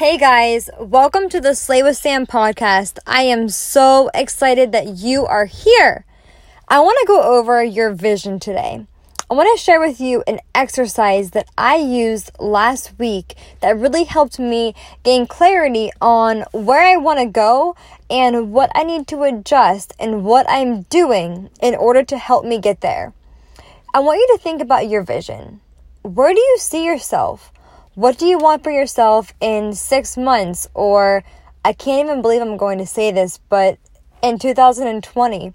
Hey guys, welcome to the Slay with Sam podcast. I am so excited that you are here. I want to go over your vision today. I want to share with you an exercise that I used last week that really helped me gain clarity on where I want to go and what I need to adjust and what I'm doing in order to help me get there. I want you to think about your vision. Where do you see yourself? What do you want for yourself in six months? Or I can't even believe I'm going to say this, but in 2020?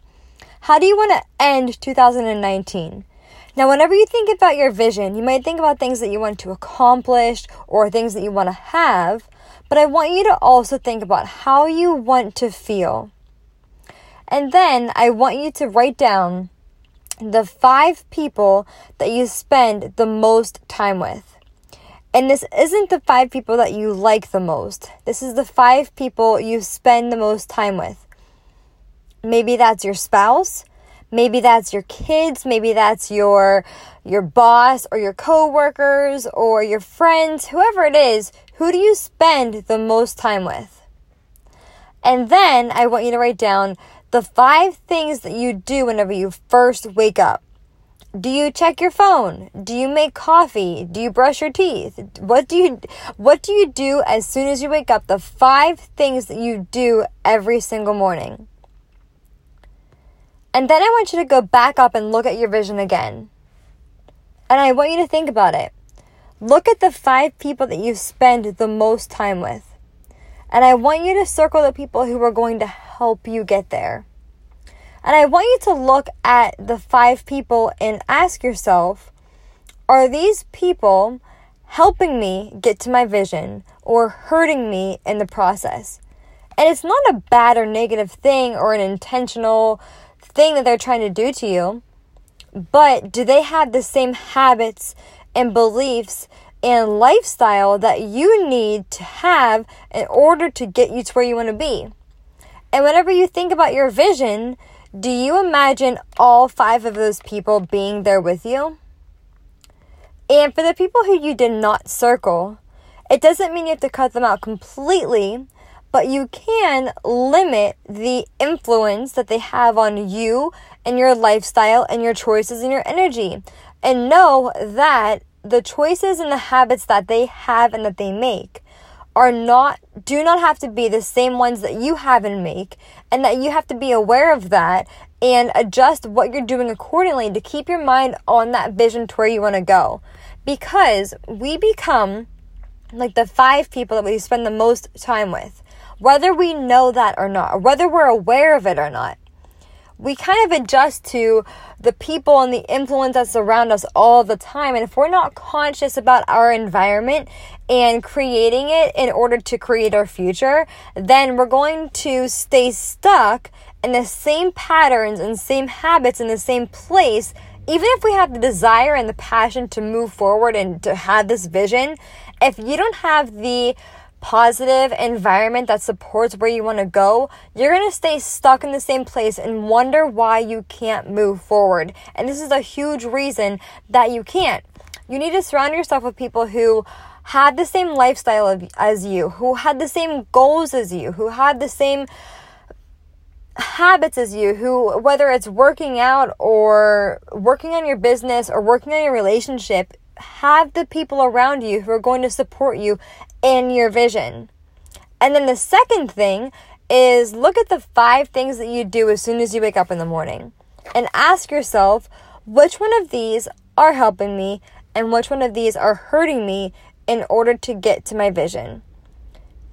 How do you want to end 2019? Now, whenever you think about your vision, you might think about things that you want to accomplish or things that you want to have, but I want you to also think about how you want to feel. And then I want you to write down the five people that you spend the most time with. And this isn't the five people that you like the most. This is the five people you spend the most time with. Maybe that's your spouse, maybe that's your kids, maybe that's your your boss or your coworkers or your friends, whoever it is, who do you spend the most time with? And then I want you to write down the five things that you do whenever you first wake up. Do you check your phone? Do you make coffee? Do you brush your teeth? What do you what do you do as soon as you wake up? The five things that you do every single morning. And then I want you to go back up and look at your vision again. And I want you to think about it. Look at the five people that you spend the most time with. And I want you to circle the people who are going to help you get there. And I want you to look at the five people and ask yourself are these people helping me get to my vision or hurting me in the process? And it's not a bad or negative thing or an intentional thing that they're trying to do to you, but do they have the same habits and beliefs and lifestyle that you need to have in order to get you to where you want to be? And whenever you think about your vision, do you imagine all five of those people being there with you? And for the people who you did not circle, it doesn't mean you have to cut them out completely, but you can limit the influence that they have on you and your lifestyle and your choices and your energy. And know that the choices and the habits that they have and that they make are not do not have to be the same ones that you have and make and that you have to be aware of that and adjust what you're doing accordingly to keep your mind on that vision to where you want to go. Because we become like the five people that we spend the most time with. Whether we know that or not or whether we're aware of it or not we kind of adjust to the people and the influence that's around us all the time. And if we're not conscious about our environment and creating it in order to create our future, then we're going to stay stuck in the same patterns and same habits in the same place. Even if we have the desire and the passion to move forward and to have this vision, if you don't have the positive environment that supports where you want to go, you're going to stay stuck in the same place and wonder why you can't move forward. And this is a huge reason that you can't. You need to surround yourself with people who had the same lifestyle of, as you, who had the same goals as you, who had the same habits as you, who, whether it's working out or working on your business or working on your relationship, have the people around you who are going to support you in your vision. And then the second thing is look at the five things that you do as soon as you wake up in the morning and ask yourself which one of these are helping me and which one of these are hurting me in order to get to my vision.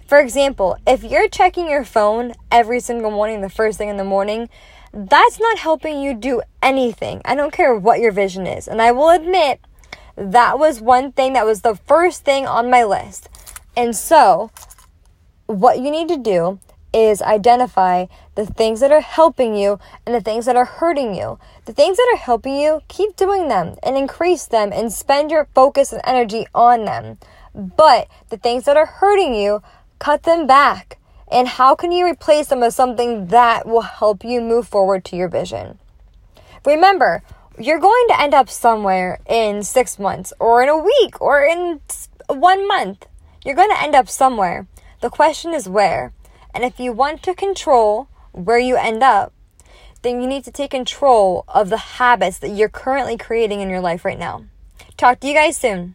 For example, if you're checking your phone every single morning, the first thing in the morning, that's not helping you do anything. I don't care what your vision is. And I will admit, that was one thing that was the first thing on my list. And so, what you need to do is identify the things that are helping you and the things that are hurting you. The things that are helping you, keep doing them and increase them and spend your focus and energy on them. But the things that are hurting you, cut them back. And how can you replace them with something that will help you move forward to your vision? Remember, you're going to end up somewhere in six months or in a week or in one month. You're going to end up somewhere. The question is where. And if you want to control where you end up, then you need to take control of the habits that you're currently creating in your life right now. Talk to you guys soon.